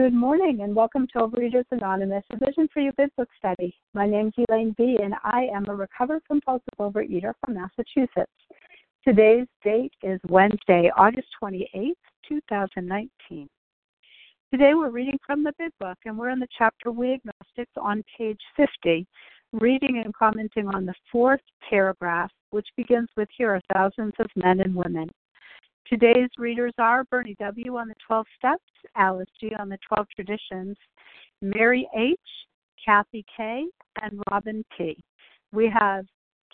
Good morning and welcome to Overeaters Anonymous, a Vision for You Big Book study. My name is Elaine B. and I am a recovered compulsive overeater from Massachusetts. Today's date is Wednesday, August 28th, 2019. Today we're reading from the Big Book and we're in the chapter We Agnostics on page 50, reading and commenting on the fourth paragraph, which begins with Here are thousands of men and women. Today's readers are Bernie W. on the 12 Steps, Alice G. on the 12 Traditions, Mary H., Kathy K., and Robin P. We have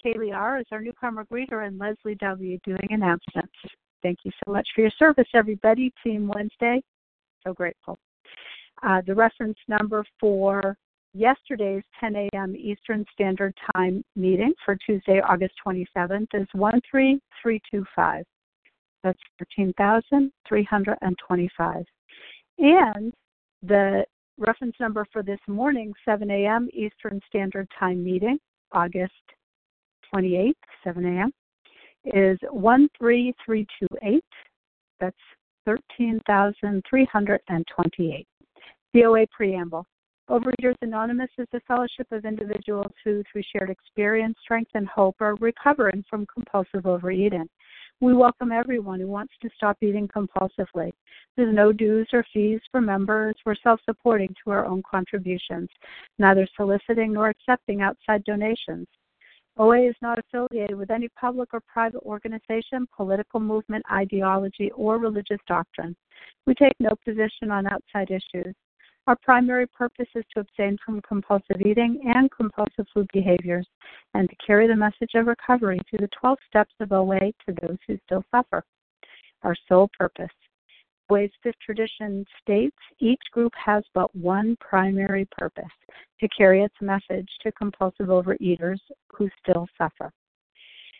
Kaylee R. as our newcomer greeter and Leslie W. doing announcements. Thank you so much for your service, everybody. Team Wednesday, so grateful. Uh, the reference number for yesterday's 10 a.m. Eastern Standard Time meeting for Tuesday, August 27th is 13325. That's 13,325. And the reference number for this morning, 7 a.m. Eastern Standard Time meeting, August 28th, 7 a.m., is 13328. That's 13,328. DOA Preamble. Overeaters Anonymous is a fellowship of individuals who, through shared experience, strength, and hope, are recovering from compulsive overeating. We welcome everyone who wants to stop eating compulsively. There's no dues or fees for members. We're self supporting to our own contributions, neither soliciting nor accepting outside donations. OA is not affiliated with any public or private organization, political movement, ideology, or religious doctrine. We take no position on outside issues. Our primary purpose is to abstain from compulsive eating and compulsive food behaviors and to carry the message of recovery through the 12 steps of OA to those who still suffer. Our sole purpose. OA's fifth tradition states each group has but one primary purpose to carry its message to compulsive overeaters who still suffer.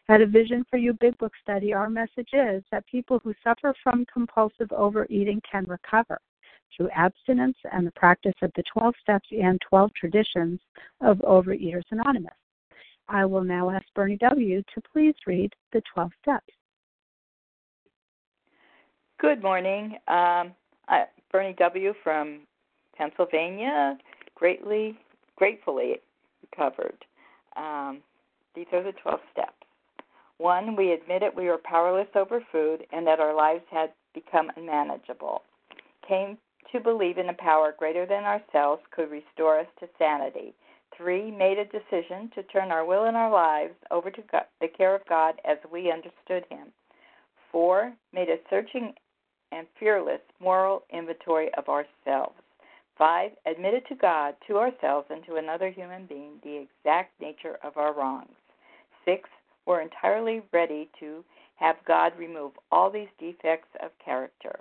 At a Vision for You Big Book study, our message is that people who suffer from compulsive overeating can recover through abstinence and the practice of the 12 steps and 12 traditions of Overeaters Anonymous. I will now ask Bernie W. to please read the 12 steps. Good morning. Um, I, Bernie W. from Pennsylvania, greatly, gratefully recovered. Um, these are the 12 steps. One, we admitted we were powerless over food and that our lives had become unmanageable. Came to believe in a power greater than ourselves could restore us to sanity. Three, made a decision to turn our will and our lives over to God, the care of God as we understood Him. Four, made a searching and fearless moral inventory of ourselves. Five, admitted to God, to ourselves, and to another human being the exact nature of our wrongs. Six, were entirely ready to have God remove all these defects of character.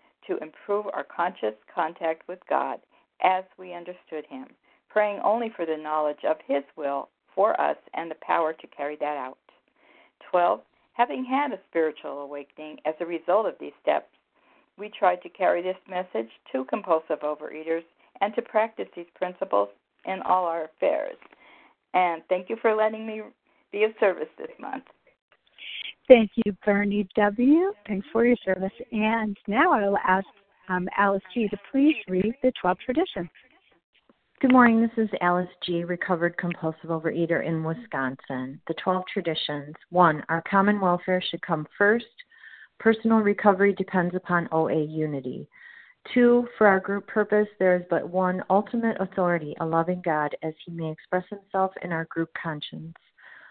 to improve our conscious contact with God as we understood Him, praying only for the knowledge of His will for us and the power to carry that out. 12. Having had a spiritual awakening as a result of these steps, we tried to carry this message to compulsive overeaters and to practice these principles in all our affairs. And thank you for letting me be of service this month. Thank you, Bernie W. Thanks for your service. And now I will ask um, Alice G. to please read the 12 traditions. Good morning. This is Alice G., recovered compulsive overeater in Wisconsin. The 12 traditions. One, our common welfare should come first. Personal recovery depends upon OA unity. Two, for our group purpose, there is but one ultimate authority, a loving God, as he may express himself in our group conscience.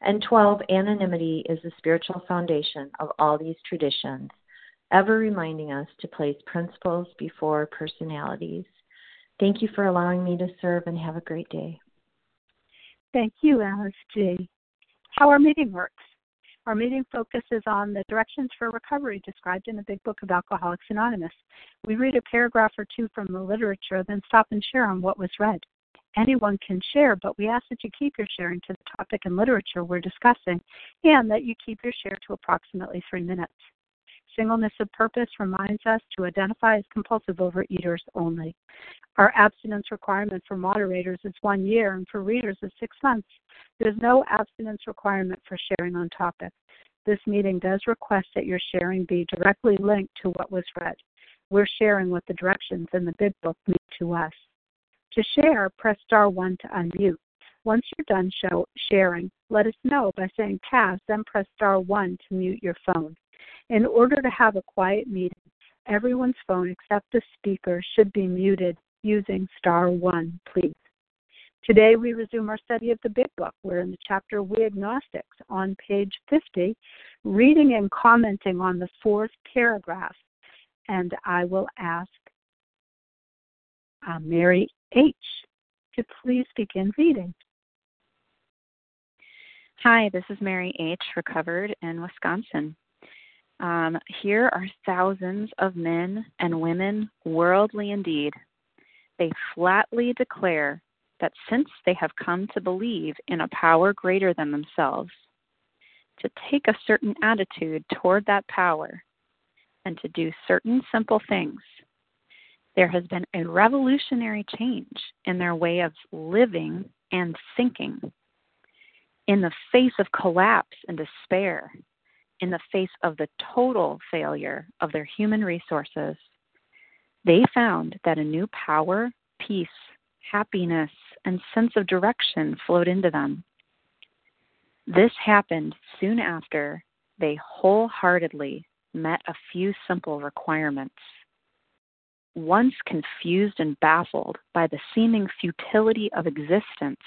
And 12, anonymity is the spiritual foundation of all these traditions, ever reminding us to place principles before personalities. Thank you for allowing me to serve and have a great day. Thank you, Alice G. How our meeting works. Our meeting focuses on the directions for recovery described in the Big Book of Alcoholics Anonymous. We read a paragraph or two from the literature, then stop and share on what was read anyone can share, but we ask that you keep your sharing to the topic and literature we're discussing and that you keep your share to approximately three minutes. Singleness of purpose reminds us to identify as compulsive overeaters only. Our abstinence requirement for moderators is one year and for readers is six months. There's no abstinence requirement for sharing on topic. This meeting does request that your sharing be directly linked to what was read. We're sharing what the directions in the Big Book mean to us. To share, press star 1 to unmute. Once you're done show, sharing, let us know by saying pass, then press star 1 to mute your phone. In order to have a quiet meeting, everyone's phone except the speaker should be muted using star 1, please. Today we resume our study of the Big Book. We're in the chapter We Agnostics on page 50, reading and commenting on the fourth paragraph. And I will ask uh, Mary H. to please begin reading. Hi, this is Mary H., recovered in Wisconsin. Um, here are thousands of men and women, worldly indeed. They flatly declare that since they have come to believe in a power greater than themselves, to take a certain attitude toward that power, and to do certain simple things there has been a revolutionary change in their way of living and thinking. In the face of collapse and despair, in the face of the total failure of their human resources, they found that a new power, peace, happiness, and sense of direction flowed into them. This happened soon after they wholeheartedly met a few simple requirements once confused and baffled by the seeming futility of existence,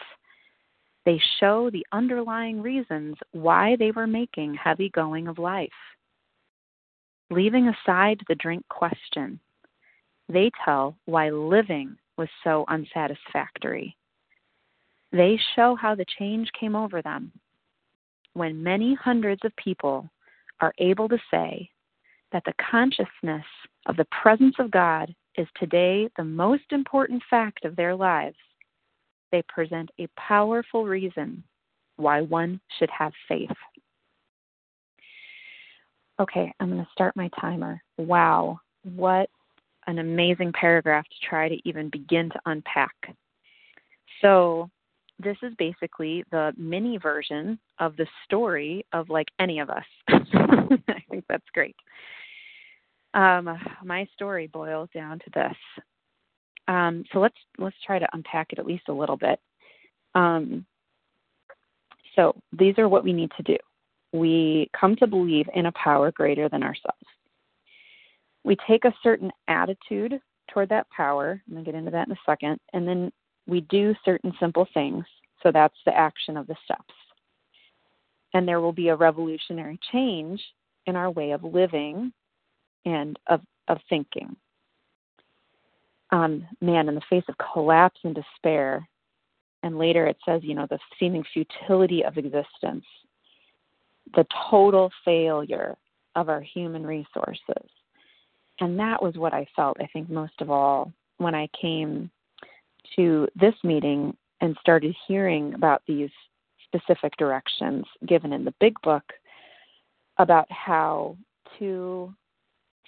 they show the underlying reasons why they were making heavy going of life. Leaving aside the drink question, they tell why living was so unsatisfactory. They show how the change came over them. When many hundreds of people are able to say that the consciousness of the presence of God is today the most important fact of their lives, they present a powerful reason why one should have faith. Okay, I'm going to start my timer. Wow, what an amazing paragraph to try to even begin to unpack. So, this is basically the mini version of the story of like any of us. I think that's great. Um, my story boils down to this. Um, so let's let's try to unpack it at least a little bit. Um, so these are what we need to do. We come to believe in a power greater than ourselves. We take a certain attitude toward that power. I'm going to get into that in a second. And then we do certain simple things. So that's the action of the steps. And there will be a revolutionary change in our way of living and of, of thinking. Um, man, in the face of collapse and despair, and later it says, you know, the seeming futility of existence, the total failure of our human resources. And that was what I felt, I think, most of all when I came to this meeting and started hearing about these specific directions given in the big book about how to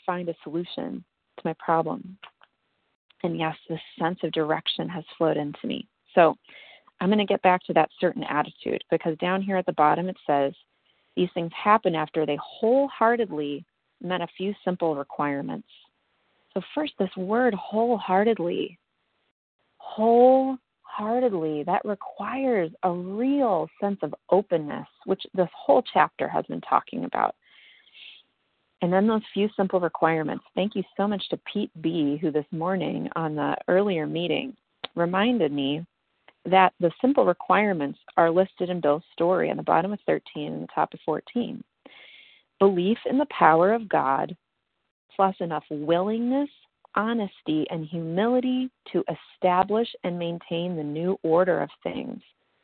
find a solution to my problem. And yes, this sense of direction has flowed into me. So I'm going to get back to that certain attitude because down here at the bottom it says these things happen after they wholeheartedly met a few simple requirements. So, first, this word wholeheartedly. Wholeheartedly, that requires a real sense of openness, which this whole chapter has been talking about. And then those few simple requirements. Thank you so much to Pete B., who this morning on the earlier meeting reminded me that the simple requirements are listed in Bill's story on the bottom of 13 and the top of 14. Belief in the power of God, plus enough willingness, honesty, and humility to establish and maintain the new order of things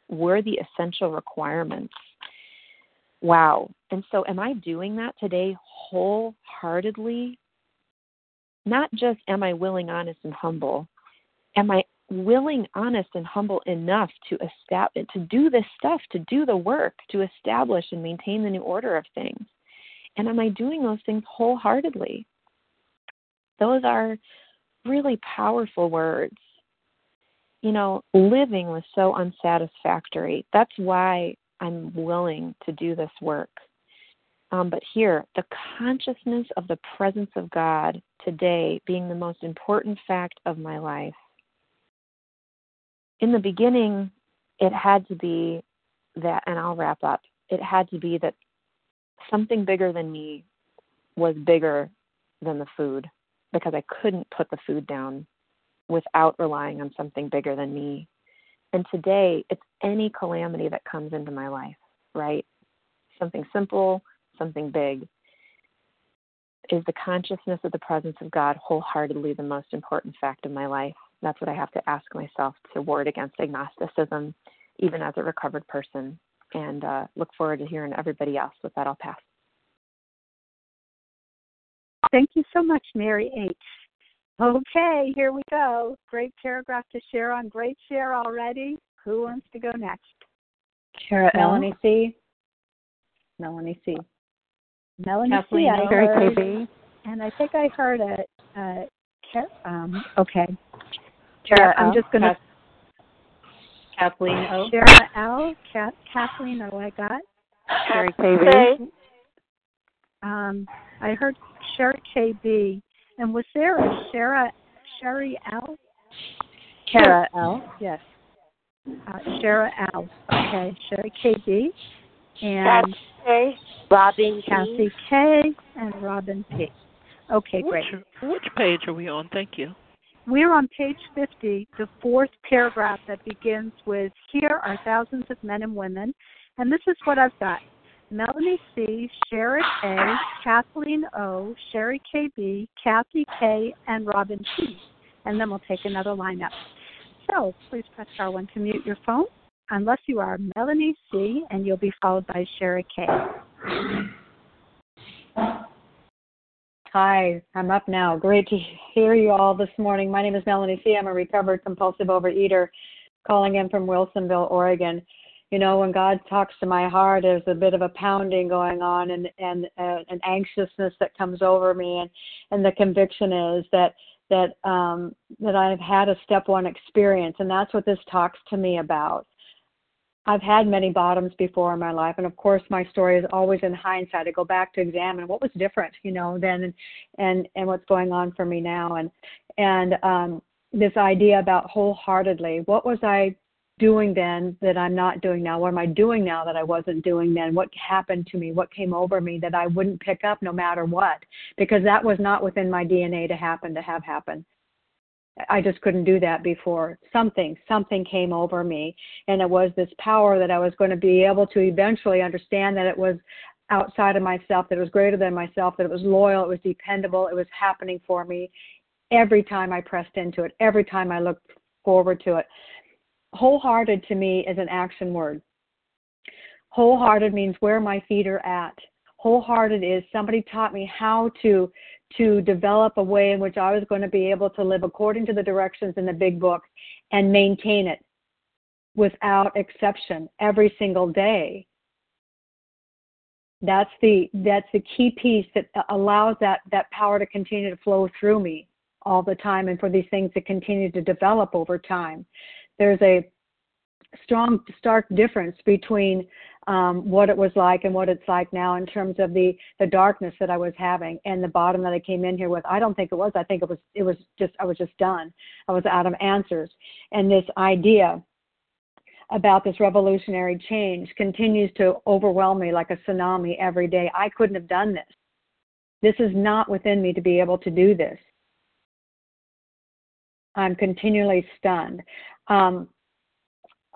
were the essential requirements. Wow. And so, am I doing that today wholeheartedly? Not just am I willing, honest, and humble, am I willing, honest, and humble enough to establish to do this stuff, to do the work, to establish and maintain the new order of things. And am I doing those things wholeheartedly? Those are really powerful words. You know, living was so unsatisfactory. That's why I'm willing to do this work. Um, but here, the consciousness of the presence of God today being the most important fact of my life in the beginning, it had to be that, and I'll wrap up. It had to be that something bigger than me was bigger than the food because I couldn't put the food down without relying on something bigger than me. And today, it's any calamity that comes into my life, right? Something simple, something big. Is the consciousness of the presence of God wholeheartedly the most important fact of my life? That's what I have to ask myself to ward against agnosticism, even as a recovered person. And uh, look forward to hearing everybody else. With that, I'll pass. Thank you so much, Mary H. Okay, here we go. Great paragraph to share on. Great share already. Who wants to go next? Kara Melanie C. Melanie C. Melanie Kathleen C. I heard, KB. And I think I heard it. Uh, um, okay. Shara I'm just going to. Kathleen O. Shara L. Kathleen O. I got. Sherry KB. Um, I heard Sherry KB. And was there a Shara, Sherry L? Kara L. Yes. Uh, Shara L. Okay. Sherry KB. And K. Robin Kathy K. And Robin P. Okay, which, great. Which page are we on? Thank you. We're on page 50, the fourth paragraph that begins with Here are thousands of men and women. And this is what I've got Melanie C., Sherry A., Kathleen O., Sherry KB, Kathy K., and Robin P. And then we'll take another lineup. So please press star one to mute your phone, unless you are Melanie C., and you'll be followed by Sherry K. Hi, I'm up now. Great to hear you all this morning. My name is Melanie C. I'm a recovered compulsive overeater calling in from Wilsonville, Oregon. You know, when God talks to my heart, there's a bit of a pounding going on and and uh, an anxiousness that comes over me, and and the conviction is that that um, that I've had a step one experience, and that's what this talks to me about. I've had many bottoms before in my life, and of course, my story is always in hindsight. I go back to examine what was different, you know, then and and, and what's going on for me now, and and um, this idea about wholeheartedly. What was I doing then that I'm not doing now? What am I doing now that I wasn't doing then? What happened to me? What came over me that I wouldn't pick up no matter what? Because that was not within my DNA to happen to have happened. I just couldn't do that before. Something, something came over me, and it was this power that I was going to be able to eventually understand that it was outside of myself, that it was greater than myself, that it was loyal, it was dependable, it was happening for me every time I pressed into it, every time I looked forward to it. Wholehearted to me is an action word. Wholehearted means where my feet are at. wholehearted is somebody taught me how to to develop a way in which I was going to be able to live according to the directions in the big book and maintain it without exception every single day. That's the that's the key piece that allows that that power to continue to flow through me all the time and for these things to continue to develop over time. There's a strong stark difference between um, what it was like and what it's like now in terms of the the darkness that I was having and the bottom that I came in here with. I don't think it was. I think it was it was just I was just done. I was out of answers. And this idea about this revolutionary change continues to overwhelm me like a tsunami every day. I couldn't have done this. This is not within me to be able to do this. I'm continually stunned. Um,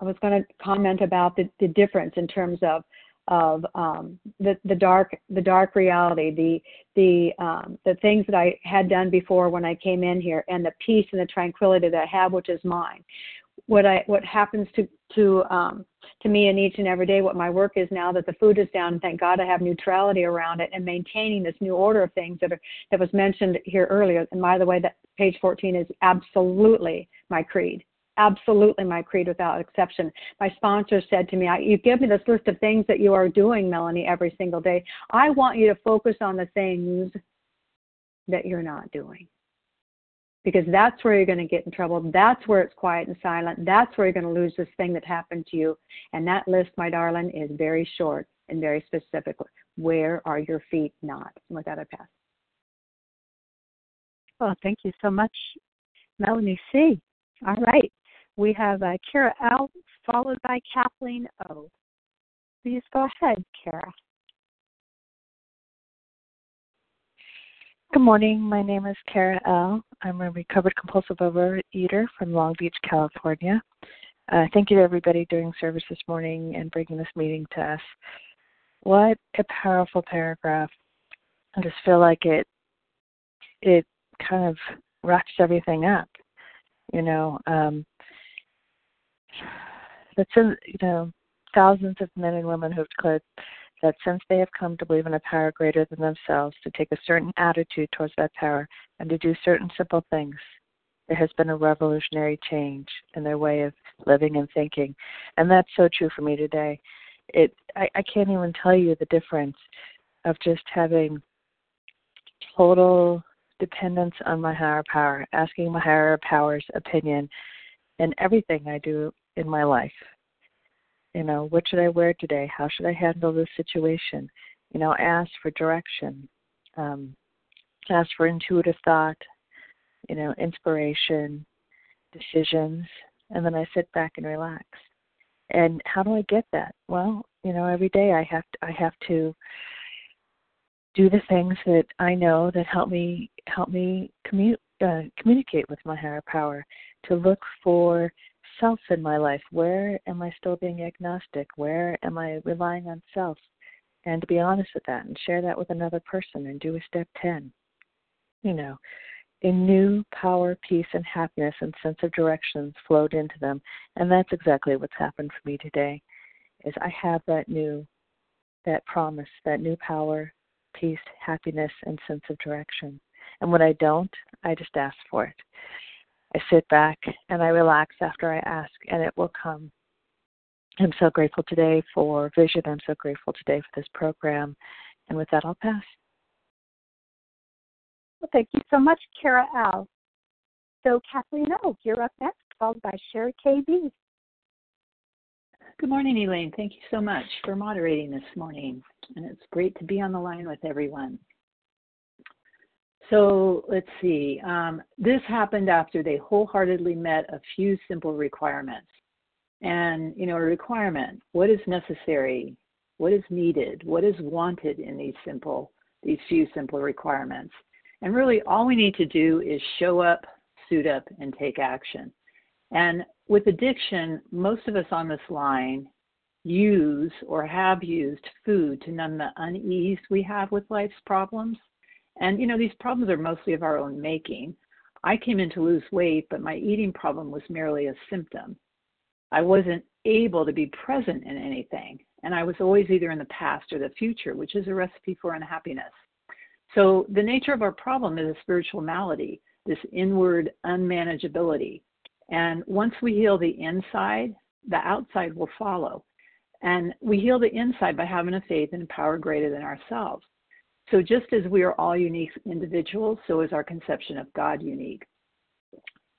I was going to comment about the, the difference in terms of of um, the the dark the dark reality, the the um, the things that I had done before when I came in here, and the peace and the tranquility that I have, which is mine. What I what happens to to um, to me in each and every day, what my work is now that the food is down. Thank God I have neutrality around it and maintaining this new order of things that are that was mentioned here earlier. And by the way, that page 14 is absolutely my creed absolutely my creed without exception. My sponsor said to me, You give me this list of things that you are doing, Melanie, every single day. I want you to focus on the things that you're not doing. Because that's where you're going to get in trouble. That's where it's quiet and silent. That's where you're going to lose this thing that happened to you. And that list, my darling, is very short and very specific. Where are your feet not? And with that, I pass. Well, thank you so much, Melanie C. All right. We have uh, Kara L, followed by Kathleen O. Please go ahead, Kara. Good morning. My name is Kara L. I'm a recovered compulsive overeater from Long Beach, California. Uh, thank you to everybody doing service this morning and bringing this meeting to us. What a powerful paragraph. I just feel like it it kind of wraps everything up. You know, um, that since you know thousands of men and women who've declared that since they have come to believe in a power greater than themselves, to take a certain attitude towards that power, and to do certain simple things, there has been a revolutionary change in their way of living and thinking. And that's so true for me today. It I, I can't even tell you the difference of just having total dependence on my higher power, asking my higher power's opinion in everything I do in my life. You know, what should I wear today? How should I handle this situation? You know, ask for direction, um, ask for intuitive thought, you know, inspiration, decisions, and then I sit back and relax. And how do I get that? Well, you know, every day I have to, I have to do the things that I know that help me help me commu- uh, communicate with my higher power. To look for self in my life. Where am I still being agnostic? Where am I relying on self? And to be honest with that and share that with another person and do a step 10. You know, a new power, peace, and happiness and sense of direction flowed into them. And that's exactly what's happened for me today is I have that new that promise, that new power, peace, happiness, and sense of direction. And when I don't, I just ask for it. I sit back and I relax after I ask, and it will come. I'm so grateful today for Vision. I'm so grateful today for this program. And with that, I'll pass. Well, thank you so much, Kara L. So, Kathleen O, you're up next, followed by Sherry KB. Good morning, Elaine. Thank you so much for moderating this morning. And it's great to be on the line with everyone. So let's see. Um, this happened after they wholeheartedly met a few simple requirements. And, you know, a requirement, what is necessary? What is needed? What is wanted in these simple, these few simple requirements? And really, all we need to do is show up, suit up, and take action. And with addiction, most of us on this line use or have used food to numb the unease we have with life's problems. And, you know, these problems are mostly of our own making. I came in to lose weight, but my eating problem was merely a symptom. I wasn't able to be present in anything. And I was always either in the past or the future, which is a recipe for unhappiness. So the nature of our problem is a spiritual malady, this inward unmanageability. And once we heal the inside, the outside will follow. And we heal the inside by having a faith in a power greater than ourselves. So just as we are all unique individuals, so is our conception of God unique.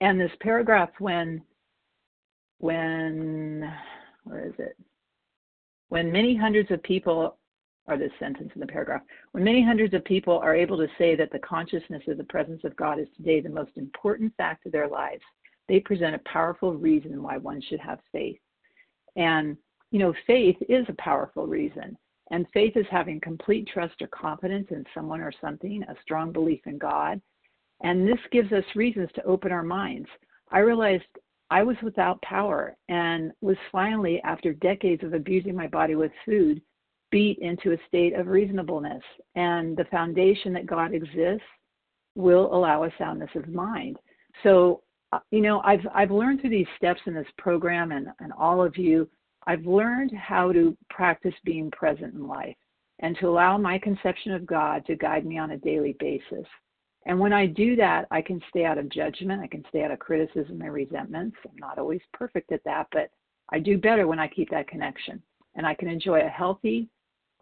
And this paragraph, when, when, where is it? When many hundreds of people, or this sentence in the paragraph, when many hundreds of people are able to say that the consciousness of the presence of God is today the most important fact of their lives, they present a powerful reason why one should have faith. And, you know, faith is a powerful reason. And faith is having complete trust or confidence in someone or something, a strong belief in God. And this gives us reasons to open our minds. I realized I was without power and was finally, after decades of abusing my body with food, beat into a state of reasonableness. And the foundation that God exists will allow a soundness of mind. So, uh, you know, I've I've learned through these steps in this program, and and all of you, I've learned how to practice being present in life and to allow my conception of God to guide me on a daily basis. And when I do that, I can stay out of judgment. I can stay out of criticism and resentments. I'm not always perfect at that, but I do better when I keep that connection. And I can enjoy a healthy,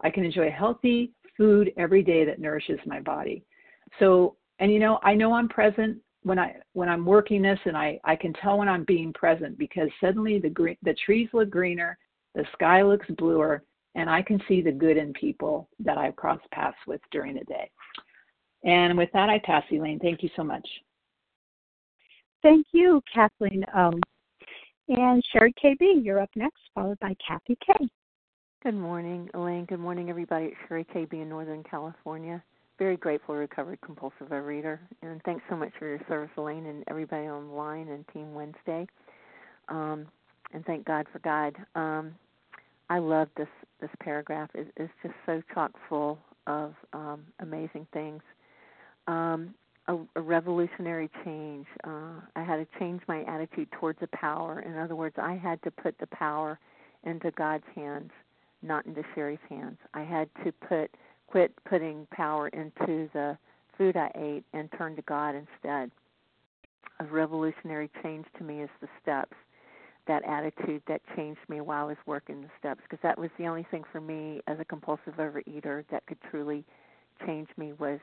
I can enjoy healthy food every day that nourishes my body. So, and you know, I know I'm present when I when I'm working this, and I I can tell when I'm being present because suddenly the green the trees look greener, the sky looks bluer, and I can see the good in people that I've crossed paths with during the day. And with that, I pass Elaine. Thank you so much. Thank you, Kathleen Um, And Sherry KB, you're up next, followed by Kathy K. Good morning, Elaine. Good morning, everybody. It's Sherry KB in Northern California. Very grateful, recovered compulsive overeater. And thanks so much for your service, Elaine, and everybody online and Team Wednesday. Um, and thank God for God. Um, I love this this paragraph. It, it's just so chock full of um, amazing things um, a, a revolutionary change. Uh, I had to change my attitude towards the power. In other words, I had to put the power into God's hands, not into Sherry's hands. I had to put quit putting power into the food I ate and turn to God instead. A revolutionary change to me is the steps. That attitude that changed me while I was working the steps, because that was the only thing for me as a compulsive overeater that could truly change me was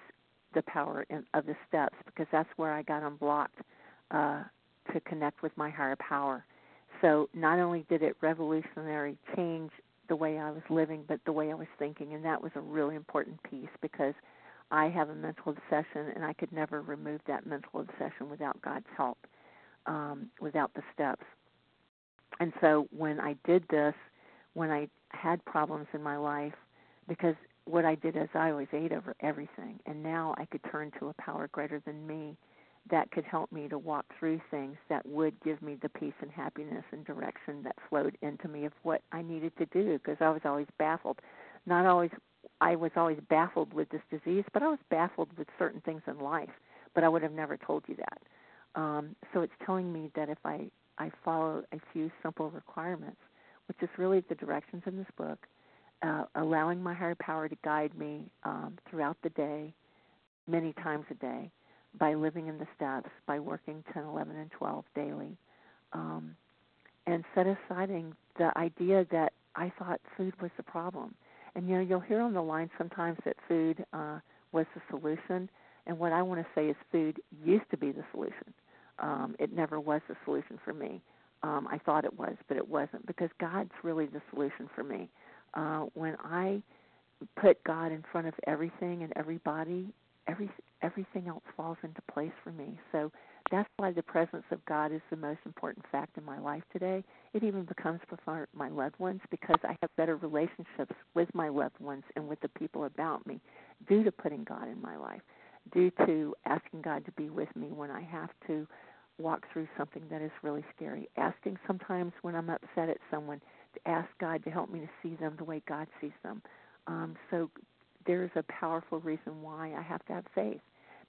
the power in, of the steps because that's where I got unblocked uh, to connect with my higher power. So not only did it revolutionary change the way I was living, but the way I was thinking, and that was a really important piece because I have a mental obsession, and I could never remove that mental obsession without God's help, um, without the steps. And so when I did this, when I had problems in my life, because what I did is I always ate over everything, and now I could turn to a power greater than me that could help me to walk through things that would give me the peace and happiness and direction that flowed into me of what I needed to do because I was always baffled. Not always I was always baffled with this disease, but I was baffled with certain things in life, but I would have never told you that. Um, so it's telling me that if I I follow a few simple requirements, which is really the directions in this book, uh, allowing my higher power to guide me um, throughout the day, many times a day, by living in the steps, by working 10, 11, and 12 daily, um, and set aside the idea that I thought food was the problem. And you know, you'll hear on the line sometimes that food uh, was the solution, and what I want to say is food used to be the solution. Um, it never was the solution for me. Um, I thought it was, but it wasn't because God's really the solution for me uh, when I put God in front of everything and everybody, every everything else falls into place for me. So that's why the presence of God is the most important fact in my life today. It even becomes for my loved ones because I have better relationships with my loved ones and with the people about me due to putting God in my life, due to asking God to be with me when I have to walk through something that is really scary, asking sometimes when I'm upset at someone to ask God to help me to see them the way God sees them. Um, so there's a powerful reason why I have to have faith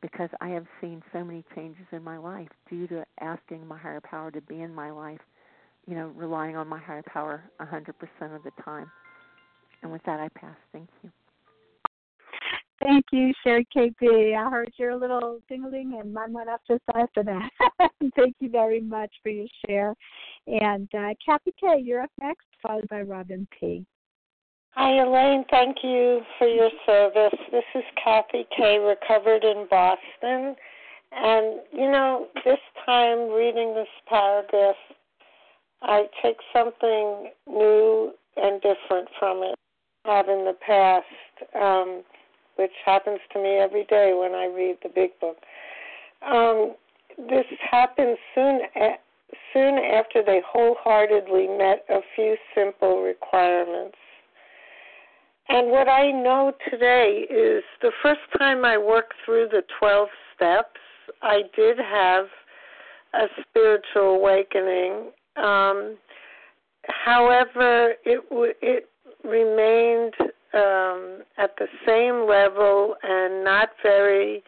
because I have seen so many changes in my life due to asking my higher power to be in my life, you know, relying on my higher power 100% of the time. And with that, I pass. Thank you. Thank you, Sherry KB. I heard your little ding-a-ling and mine went up just after that. Thank you very much for your share. And uh, Kathy K., you're up next, followed by Robin P. Hi, Elaine. Thank you for your service. This is Kathy K., recovered in Boston. And, you know, this time reading this paragraph, I take something new and different from it. Have in the past. Um, which happens to me every day when I read the big book. Um, this happened soon a- soon after they wholeheartedly met a few simple requirements. And what I know today is the first time I worked through the 12 steps, I did have a spiritual awakening. Um, however, it w- it remained um, at the same level and not very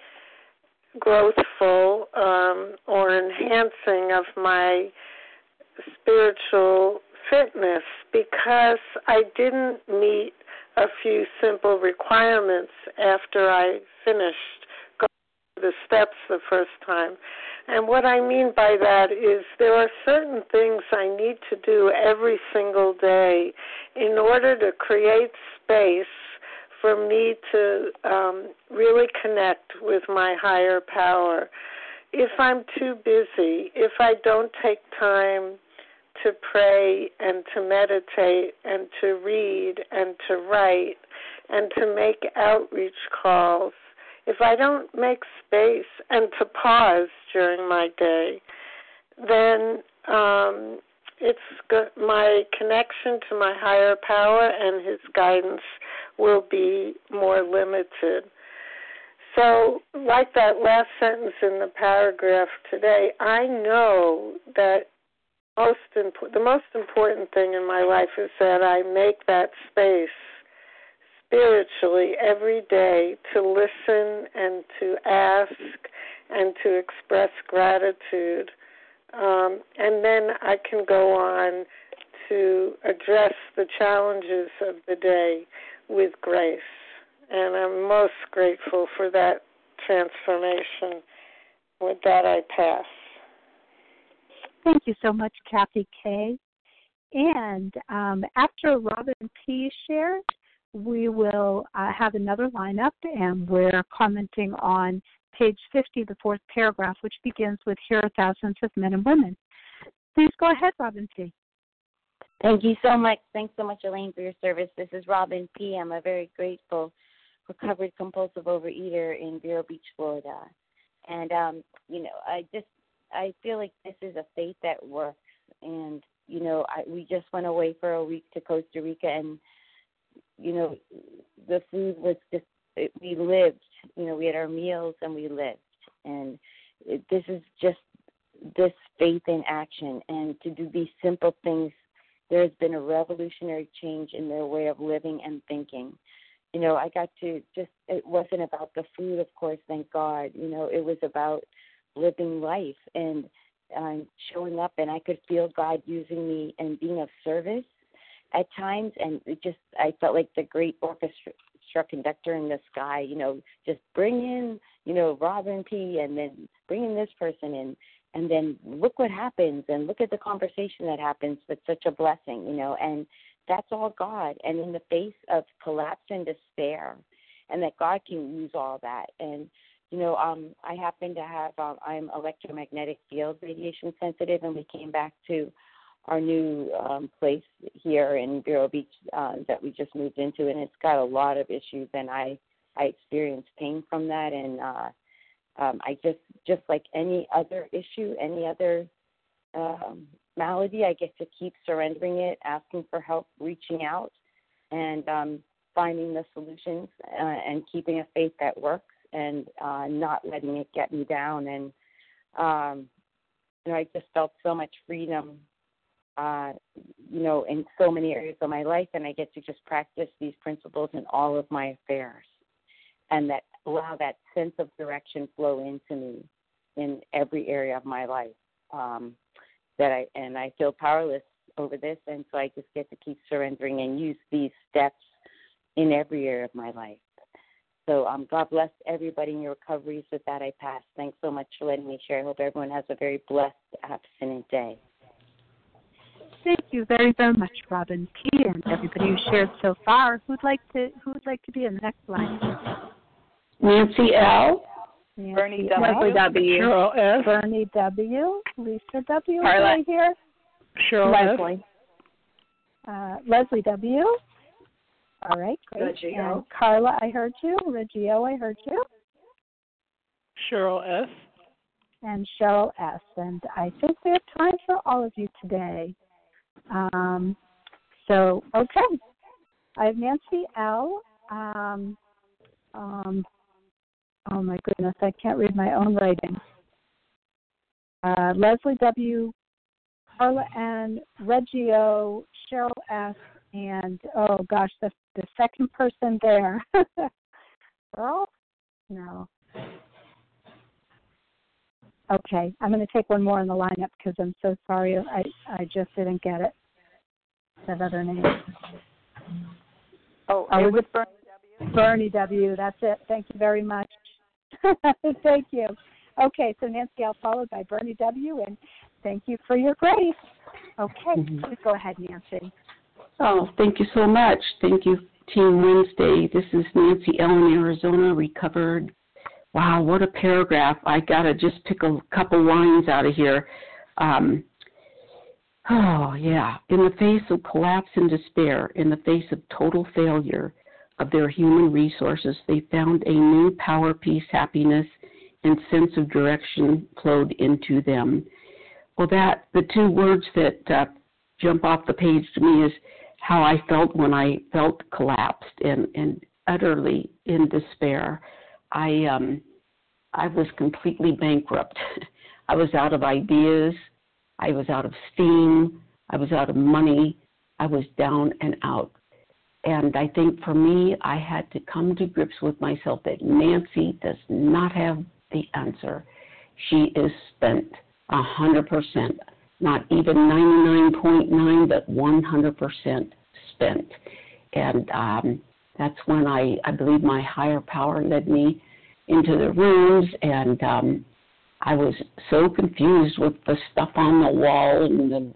growthful um, or enhancing of my spiritual fitness because I didn't meet a few simple requirements after I finished going through the steps the first time. And what I mean by that is there are certain things I need to do every single day in order to create space for me to um, really connect with my higher power. If I'm too busy, if I don't take time to pray and to meditate and to read and to write and to make outreach calls, if I don't make space and to pause during my day, then um, it's my connection to my higher power and His guidance will be more limited. So, like that last sentence in the paragraph today, I know that most imp- the most important thing in my life is that I make that space spiritually every day to listen and to ask and to express gratitude. Um, and then I can go on to address the challenges of the day with grace. And I'm most grateful for that transformation. With that, I pass. Thank you so much, Kathy K. And um, after Robin P shares, we will uh, have another lineup, and we're commenting on page 50, the fourth paragraph, which begins with Here are thousands of men and women. Please go ahead, Robin P. Thank you so much. Thanks so much, Elaine, for your service. This is Robin P. I'm a very grateful recovered compulsive overeater in Vero Beach, Florida. And um, you know, I just I feel like this is a faith that works. And you know, I, we just went away for a week to Costa Rica, and you know, the food was just it, we lived. You know, we had our meals and we lived, and it, this is just this faith in action, and to do these simple things. There has been a revolutionary change in their way of living and thinking. You know, I got to just, it wasn't about the food, of course, thank God. You know, it was about living life and um, showing up, and I could feel God using me and being of service at times, and it just I felt like the great orchestra conductor in the sky. You know, just bring in you know Robin P. and then bring in this person and and then look what happens and look at the conversation that happens. It's such a blessing, you know, and that's all God. And in the face of collapse and despair, and that God can use all that and you know, um, I happen to have um, I'm electromagnetic field radiation sensitive, and we came back to our new um, place here in Vero Beach uh, that we just moved into, and it's got a lot of issues, and I I experienced pain from that, and uh, um, I just just like any other issue, any other um, malady, I get to keep surrendering it, asking for help, reaching out, and um, finding the solutions, uh, and keeping a faith that works and uh, not letting it get me down. And um, you know, I just felt so much freedom, uh, you know, in so many areas of my life, and I get to just practice these principles in all of my affairs, and that allow that sense of direction flow into me in every area of my life. Um, that I and I feel powerless over this, and so I just get to keep surrendering and use these steps in every area of my life. So um, God bless everybody in your recoveries. With that, I pass. Thanks so much for letting me share. I hope everyone has a very blessed, abstinent day. Thank you very, very much, Robin P. and everybody who shared so far. Who'd like to Who would like to be in the next line? Nancy L. Nancy Bernie L. W. W. Cheryl S. Bernie W. Lisa W. Carla. Right here. Cheryl S. Leslie. Uh, Leslie W. All right, great. Reggie and Carla, I heard you. Reggie I heard you. Cheryl S. And Cheryl S. And I think we have time for all of you today. Um, so, okay. I have Nancy L. Um, um, oh my goodness, I can't read my own writing. Uh, Leslie W. Carla N. Reggie Cheryl S. And oh gosh, the the second person there. Earl? No. Okay, I'm going to take one more in the lineup because I'm so sorry. I I just didn't get it. That other name. Oh, Oh, it was was it- Bernie Bernie W. That's it. Thank you very much. thank you. Okay, so Nancy L followed by Bernie W. And thank you for your grace. Okay, mm-hmm. please go ahead, Nancy. Oh, thank you so much. Thank you, Team Wednesday. This is Nancy Ellen, Arizona, recovered. Wow, what a paragraph. I got to just pick a couple lines out of here. Um, oh, yeah. In the face of collapse and despair, in the face of total failure of their human resources, they found a new power, peace, happiness, and sense of direction flowed into them. Well, that the two words that uh, jump off the page to me is how I felt when I felt collapsed and, and utterly in despair. I um I was completely bankrupt. I was out of ideas, I was out of steam, I was out of money, I was down and out. And I think for me I had to come to grips with myself that Nancy does not have the answer. She is spent a hundred percent not even 99.9, but 100% spent. And um, that's when I, I believe my higher power led me into the rooms, and um, I was so confused with the stuff on the wall and the,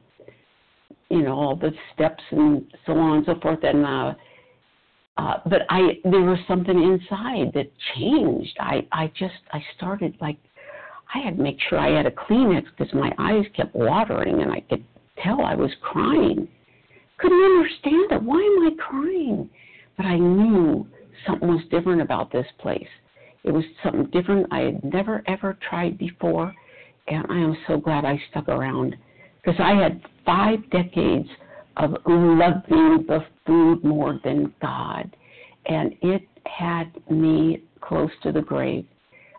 you know, all the steps and so on and so forth. And uh, uh, but I, there was something inside that changed. I, I just, I started like I had to make sure I had a Kleenex because my eyes kept watering and I could tell I was crying. Couldn't understand it. Why am I crying? But I knew something was different about this place. It was something different I had never ever tried before, and I am so glad I stuck around because I had five decades of loving the food more than God, and it had me close to the grave.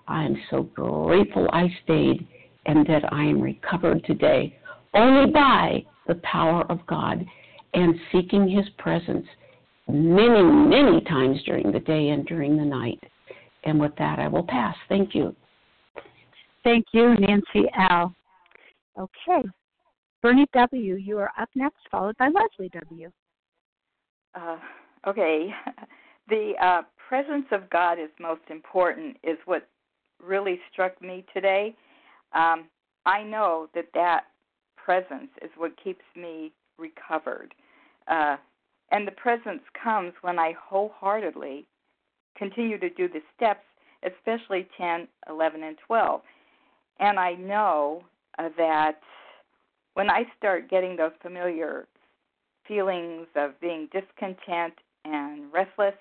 I am so grateful I stayed and that I am recovered today only by the power of God and seeking His presence many, many times during the day and during the night. And with that, I will pass. Thank you. Thank you, Nancy L. Okay. Bernie W., you are up next, followed by Leslie W. Uh, okay. The uh, presence of God is most important, is what really struck me today. Um, I know that that presence is what keeps me recovered. Uh, and the presence comes when I wholeheartedly continue to do the steps, especially 10, 11, and 12. And I know uh, that when I start getting those familiar feelings of being discontent and restless,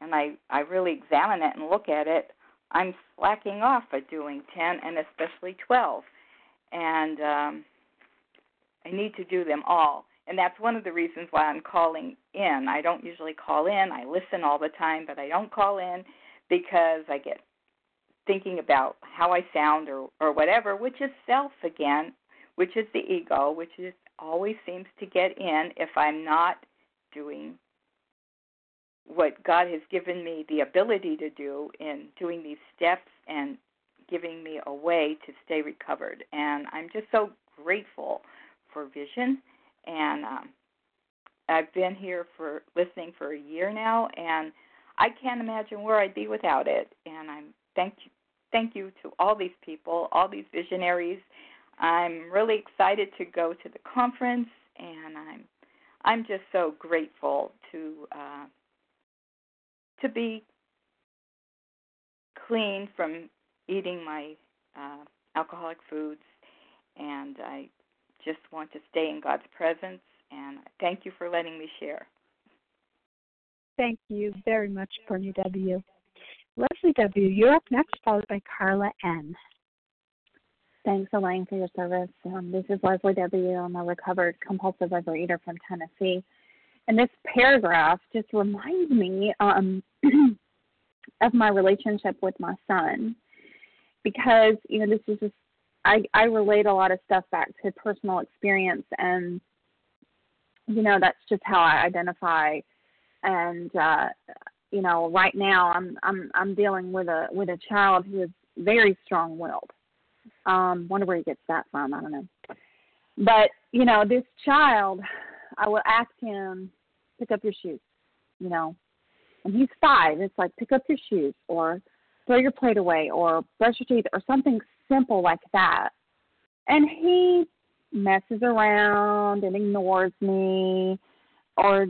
and I, I really examine it and look at it, I'm slacking off at doing 10 and especially 12. And um, I need to do them all. And that's one of the reasons why I'm calling in. I don't usually call in. I listen all the time, but I don't call in because I get thinking about how I sound or or whatever, which is self again, which is the ego, which is always seems to get in if I'm not doing what God has given me the ability to do in doing these steps and giving me a way to stay recovered. And I'm just so grateful for vision and um, I've been here for listening for a year now, and I can't imagine where I'd be without it. And I'm thank you, thank you to all these people, all these visionaries. I'm really excited to go to the conference, and I'm I'm just so grateful to uh, to be clean from eating my uh, alcoholic foods, and I just want to stay in God's presence. And thank you for letting me share. Thank you very much, Bernie W. Leslie W., you're up next, followed by Carla N. Thanks, Elaine, for your service. Um, this is Leslie W. I'm a recovered compulsive overeater from Tennessee. And this paragraph just reminds me um, of my relationship with my son because, you know, this is just, I, I relate a lot of stuff back to personal experience and, you know, that's just how I identify and uh, you know, right now I'm I'm I'm dealing with a with a child who is very strong willed. Um, wonder where he gets that from, I don't know. But, you know, this child I will ask him, pick up your shoes, you know. And he's five. It's like pick up your shoes or throw your plate away or brush your teeth or something simple like that. And he messes around and ignores me or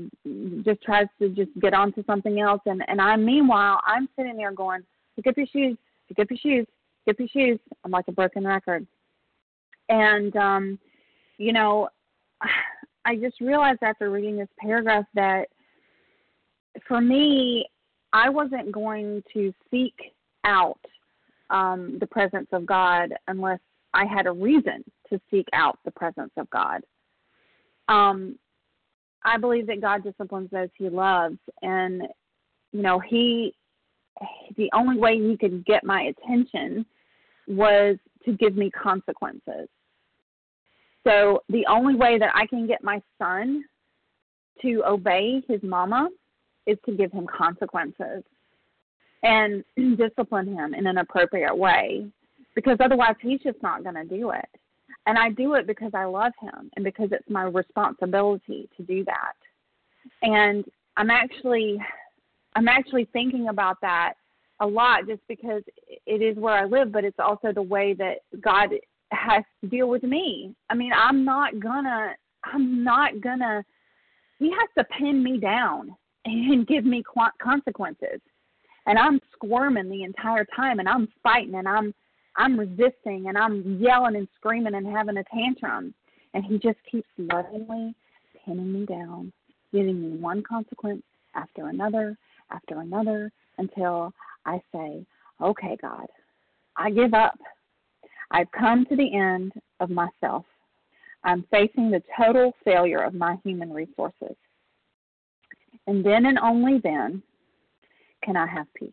just tries to just get onto something else and and I meanwhile I'm sitting there going pick up your shoes pick up your shoes pick up your shoes I'm like a broken record and um you know I just realized after reading this paragraph that for me I wasn't going to seek out um the presence of God unless I had a reason to seek out the presence of God um I believe that God disciplines those he loves and you know he the only way he could get my attention was to give me consequences. So the only way that I can get my son to obey his mama is to give him consequences and discipline him in an appropriate way because otherwise he's just not going to do it. And I do it because I love him and because it's my responsibility to do that. And I'm actually I'm actually thinking about that a lot just because it is where I live, but it's also the way that God has to deal with me. I mean, I'm not gonna I'm not gonna he has to pin me down and give me consequences. And I'm squirming the entire time and I'm fighting and I'm I'm resisting and I'm yelling and screaming and having a tantrum. And he just keeps lovingly pinning me down, giving me one consequence after another, after another, until I say, Okay, God, I give up. I've come to the end of myself. I'm facing the total failure of my human resources. And then and only then can I have peace.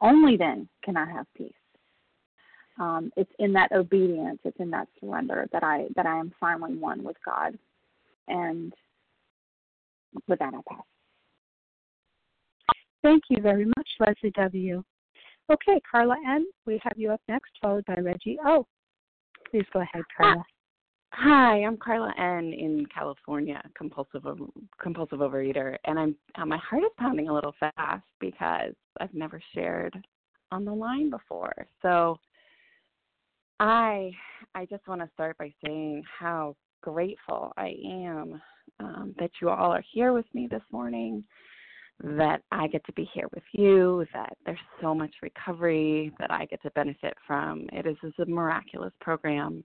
Only then can I have peace um, it's in that obedience, it's in that surrender that I that I am finally one with God. And with that, I'll pass. Thank you very much, Leslie W. Okay, Carla N., we have you up next, followed by Reggie O. Please go ahead, Carla. Hi, I'm Carla N. in California, compulsive compulsive overeater, and I'm uh, my heart is pounding a little fast because I've never shared on the line before. So I I just want to start by saying how grateful I am um, that you all are here with me this morning, that I get to be here with you, that there's so much recovery that I get to benefit from. It is, is a miraculous program.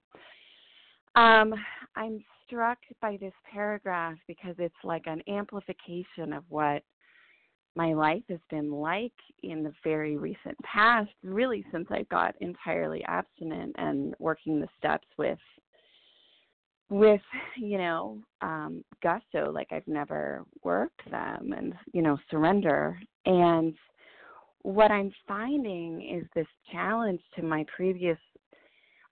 Um, I'm struck by this paragraph because it's like an amplification of what my life has been like in the very recent past, really since I got entirely abstinent and working the steps with with you know um gusto like I've never worked them and you know surrender and what I'm finding is this challenge to my previous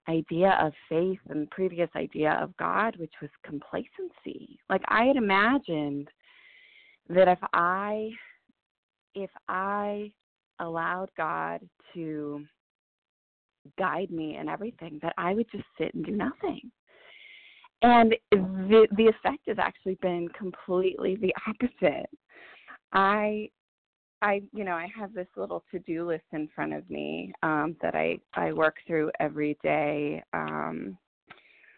idea of faith and previous idea of God which was complacency like I had imagined that if I if I allowed God to guide me in everything, that I would just sit and do nothing. And the the effect has actually been completely the opposite. I I you know I have this little to do list in front of me um, that I I work through every day um,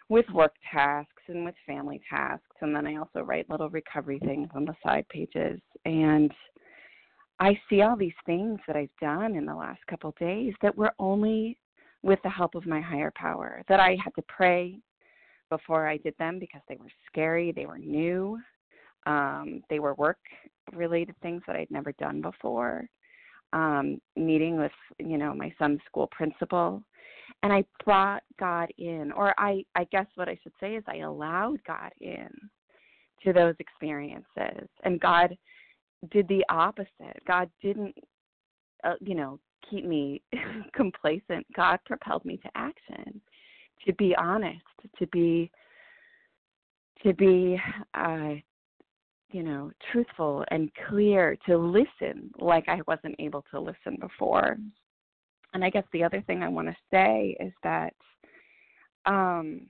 with work tasks and with family tasks, and then I also write little recovery things on the side pages. And I see all these things that I've done in the last couple of days that were only with the help of my higher power. That I had to pray before I did them because they were scary, they were new, um, they were work related things that I'd never done before. Um, meeting with, you know, my son's school principal. And I brought God in, or I, I guess what I should say is I allowed God in to those experiences. And God did the opposite. God didn't, uh, you know, keep me complacent. God propelled me to action, to be honest, to be, to be, uh, you know, truthful and clear, to listen like I wasn't able to listen before. And I guess the other thing I want to say is that um,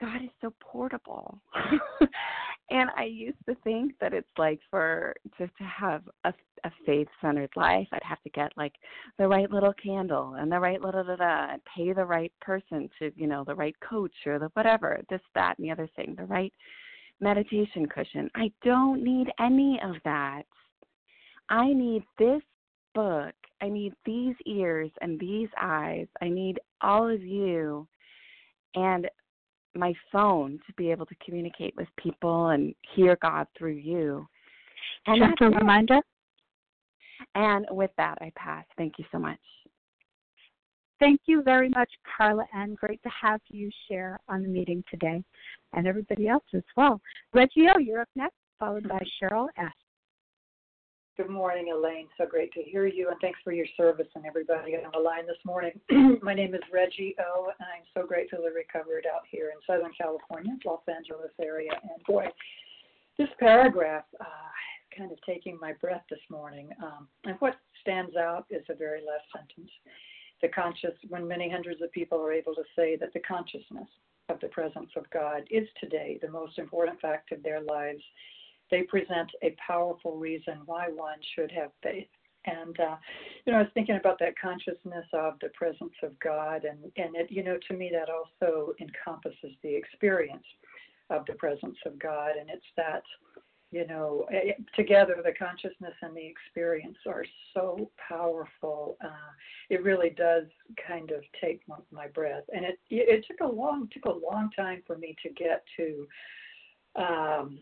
God is so portable. and I used to think that it's like for just to have a, a faith centered life, I'd have to get like the right little candle and the right little da da and pay the right person to, you know, the right coach or the whatever, this, that, and the other thing, the right meditation cushion. I don't need any of that. I need this book. I need these ears and these eyes. I need all of you and my phone to be able to communicate with people and hear God through you. And Just a reminder. And with that, I pass. Thank you so much. Thank you very much, Carla, and great to have you share on the meeting today, and everybody else as well. Reggie O, you're up next, followed by Cheryl S. Good morning, Elaine. So great to hear you, and thanks for your service and everybody on the line this morning. My name is Reggie O, and I'm so gratefully recovered out here in Southern California, Los Angeles area. And boy, this paragraph uh, kind of taking my breath this morning. Um, and what stands out is the very last sentence. The conscious, when many hundreds of people are able to say that the consciousness of the presence of God is today the most important fact of their lives they present a powerful reason why one should have faith. And uh, you know, I was thinking about that consciousness of the presence of God, and and it, you know, to me that also encompasses the experience of the presence of God, and it's that, you know, it, together the consciousness and the experience are so powerful. Uh, it really does kind of take my, my breath, and it it took a long took a long time for me to get to. Um,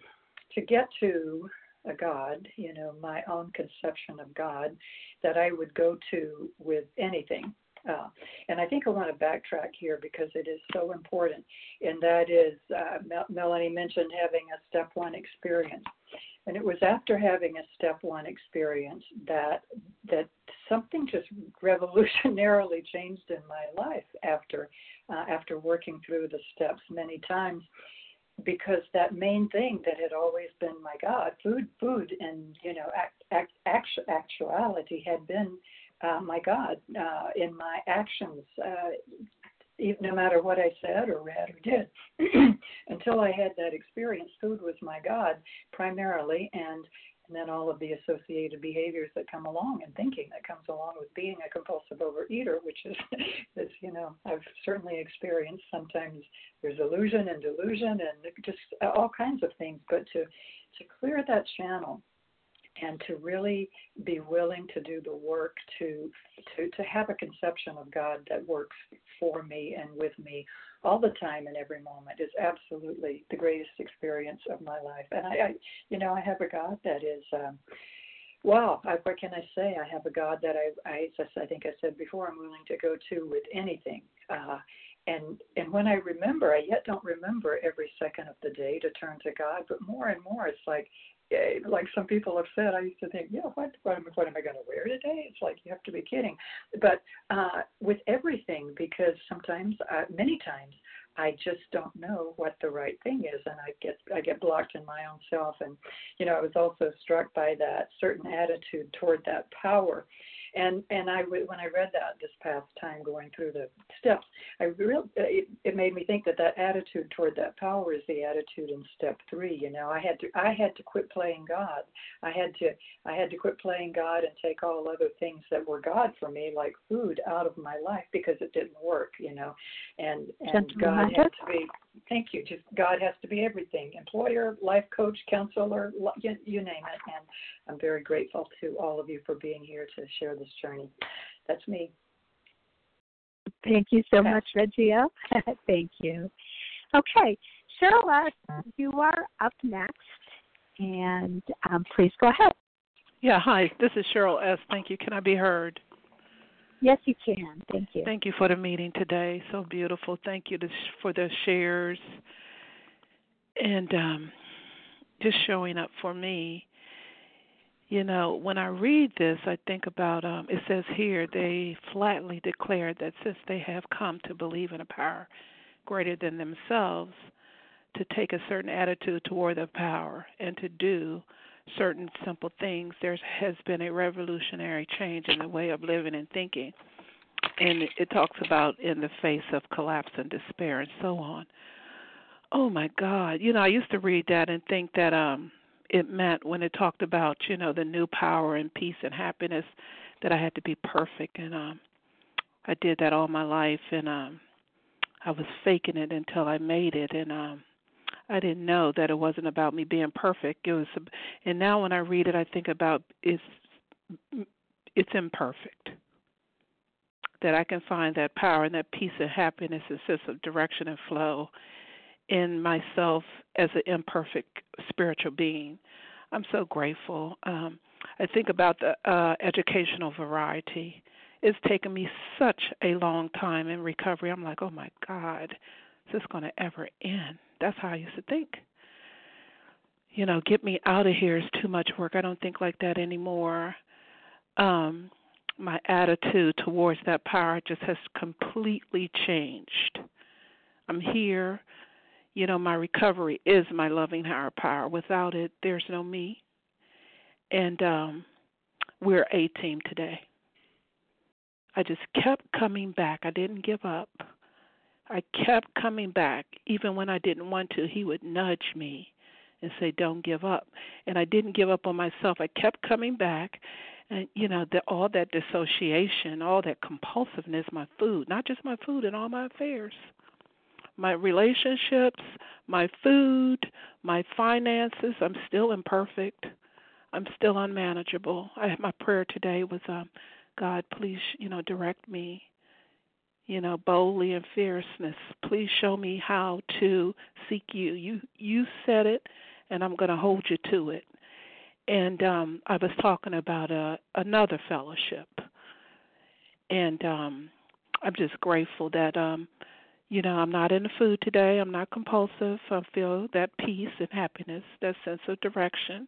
to get to a God, you know, my own conception of God that I would go to with anything. Uh, and I think I want to backtrack here because it is so important. And that is, uh, Mel- Melanie mentioned having a step one experience. And it was after having a step one experience that that something just revolutionarily changed in my life after uh, after working through the steps many times because that main thing that had always been my God, food, food, and you know, act, act, actu- actuality had been uh, my God uh, in my actions, uh, no matter what I said or read or did. Until I had that experience, food was my God primarily, and and then all of the associated behaviors that come along and thinking that comes along with being a compulsive overeater, which is, is you know, I've certainly experienced. Sometimes there's illusion and delusion and just uh, all kinds of things, but to to clear that channel and to really be willing to do the work to to to have a conception of God that works for me and with me all the time and every moment is absolutely the greatest experience of my life. And I, I you know, I have a God that is. Um, Wow, I, what can I say? I have a God that I, I, I think I said before, I'm willing to go to with anything. Uh, and and when I remember, I yet don't remember every second of the day to turn to God, but more and more, it's like like some people have said, I used to think, yeah, what what am, what am I going to wear today? It's like you have to be kidding. But uh, with everything, because sometimes, uh, many times, I just don't know what the right thing is, and I get I get blocked in my own self. And you know, I was also struck by that certain attitude toward that power And and I when I read that this past time going through the steps, I real it, it made me think that that attitude toward that power is the attitude in step three. You know, I had to I had to quit playing God. I had to I had to quit playing God and take all other things that were God for me, like food, out of my life because it didn't work. You know, and and God had to be thank you. Just God has to be everything: employer, life coach, counselor, you, you name it. And I'm very grateful to all of you for being here to share this journey. That's me. Thank you so much, Reggie O. Thank you. Okay, Cheryl, you are up next, and um, please go ahead. Yeah, hi. This is Cheryl S. Thank you. Can I be heard? Yes, you can. Thank you. Thank you for the meeting today. So beautiful. Thank you to, for the shares and um, just showing up for me. You know, when I read this, I think about um, it says here they flatly declared that since they have come to believe in a power greater than themselves, to take a certain attitude toward the power and to do certain simple things, there has been a revolutionary change in the way of living and thinking. And it talks about in the face of collapse and despair and so on. Oh my God. You know, I used to read that and think that um it meant when it talked about, you know, the new power and peace and happiness that I had to be perfect and um I did that all my life and um I was faking it until I made it and um I didn't know that it wasn't about me being perfect. It was, and now when I read it, I think about it's it's imperfect. That I can find that power and that peace and happiness and sense of direction and flow in myself as an imperfect spiritual being. I'm so grateful. Um, I think about the uh, educational variety. It's taken me such a long time in recovery. I'm like, oh my God, is this going to ever end? That's how I used to think. You know, get me out of here is too much work. I don't think like that anymore. Um, my attitude towards that power just has completely changed. I'm here. You know, my recovery is my loving higher power. Without it, there's no me. And um, we're a team today. I just kept coming back. I didn't give up. I kept coming back, even when I didn't want to. He would nudge me and say, "Don't give up." And I didn't give up on myself. I kept coming back, and you know, the, all that dissociation, all that compulsiveness, my food, not just my food, and all my affairs, my relationships, my food, my finances. I'm still imperfect. I'm still unmanageable. I my prayer today was, um, God, please, you know, direct me you know, boldly and fierceness. Please show me how to seek you. You you said it, and I'm going to hold you to it. And um, I was talking about a, uh, another fellowship, and um, I'm just grateful that um, you know I'm not in the food today. I'm not compulsive. I feel that peace and happiness, that sense of direction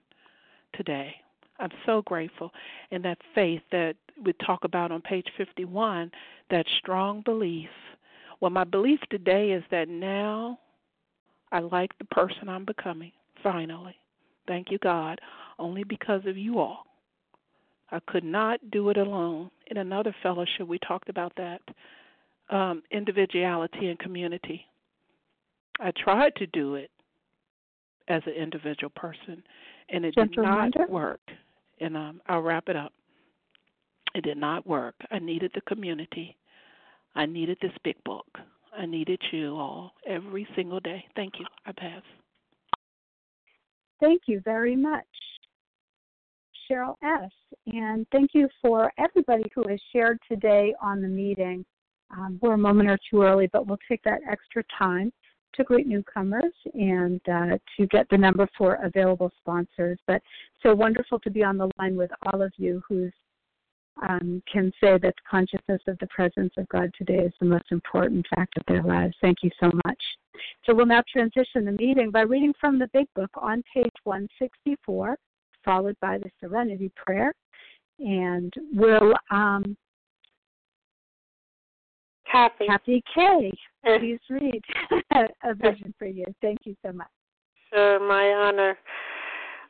today. I'm so grateful, and that faith that we talk about on page 51 that strong belief. Well, my belief today is that now I like the person I'm becoming, finally. Thank you, God, only because of you all. I could not do it alone. In another fellowship, we talked about that um, individuality and community. I tried to do it as an individual person, and it did not work. And um, I'll wrap it up. It did not work. I needed the community. I needed this big book. I needed you all every single day. Thank you. I pass. Thank you very much, Cheryl S. And thank you for everybody who has shared today on the meeting. Um, we're a moment or two early, but we'll take that extra time to greet newcomers and uh, to get the number for available sponsors. But so wonderful to be on the line with all of you who um, can say that consciousness of the presence of God today is the most important fact of their lives. Thank you so much. So we'll now transition the meeting by reading from the Big Book on page 164, followed by the Serenity Prayer. And we'll um, Kathy. Kathy K. Eh. Please read a vision for you. Thank you so much. Sure, my honor.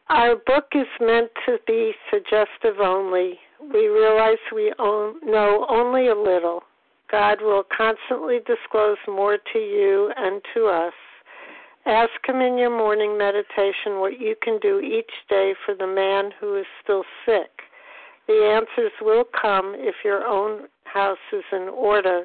Our book is meant to be suggestive only we realize we own, know only a little. God will constantly disclose more to you and to us. Ask Him in your morning meditation what you can do each day for the man who is still sick. The answers will come if your own house is in order,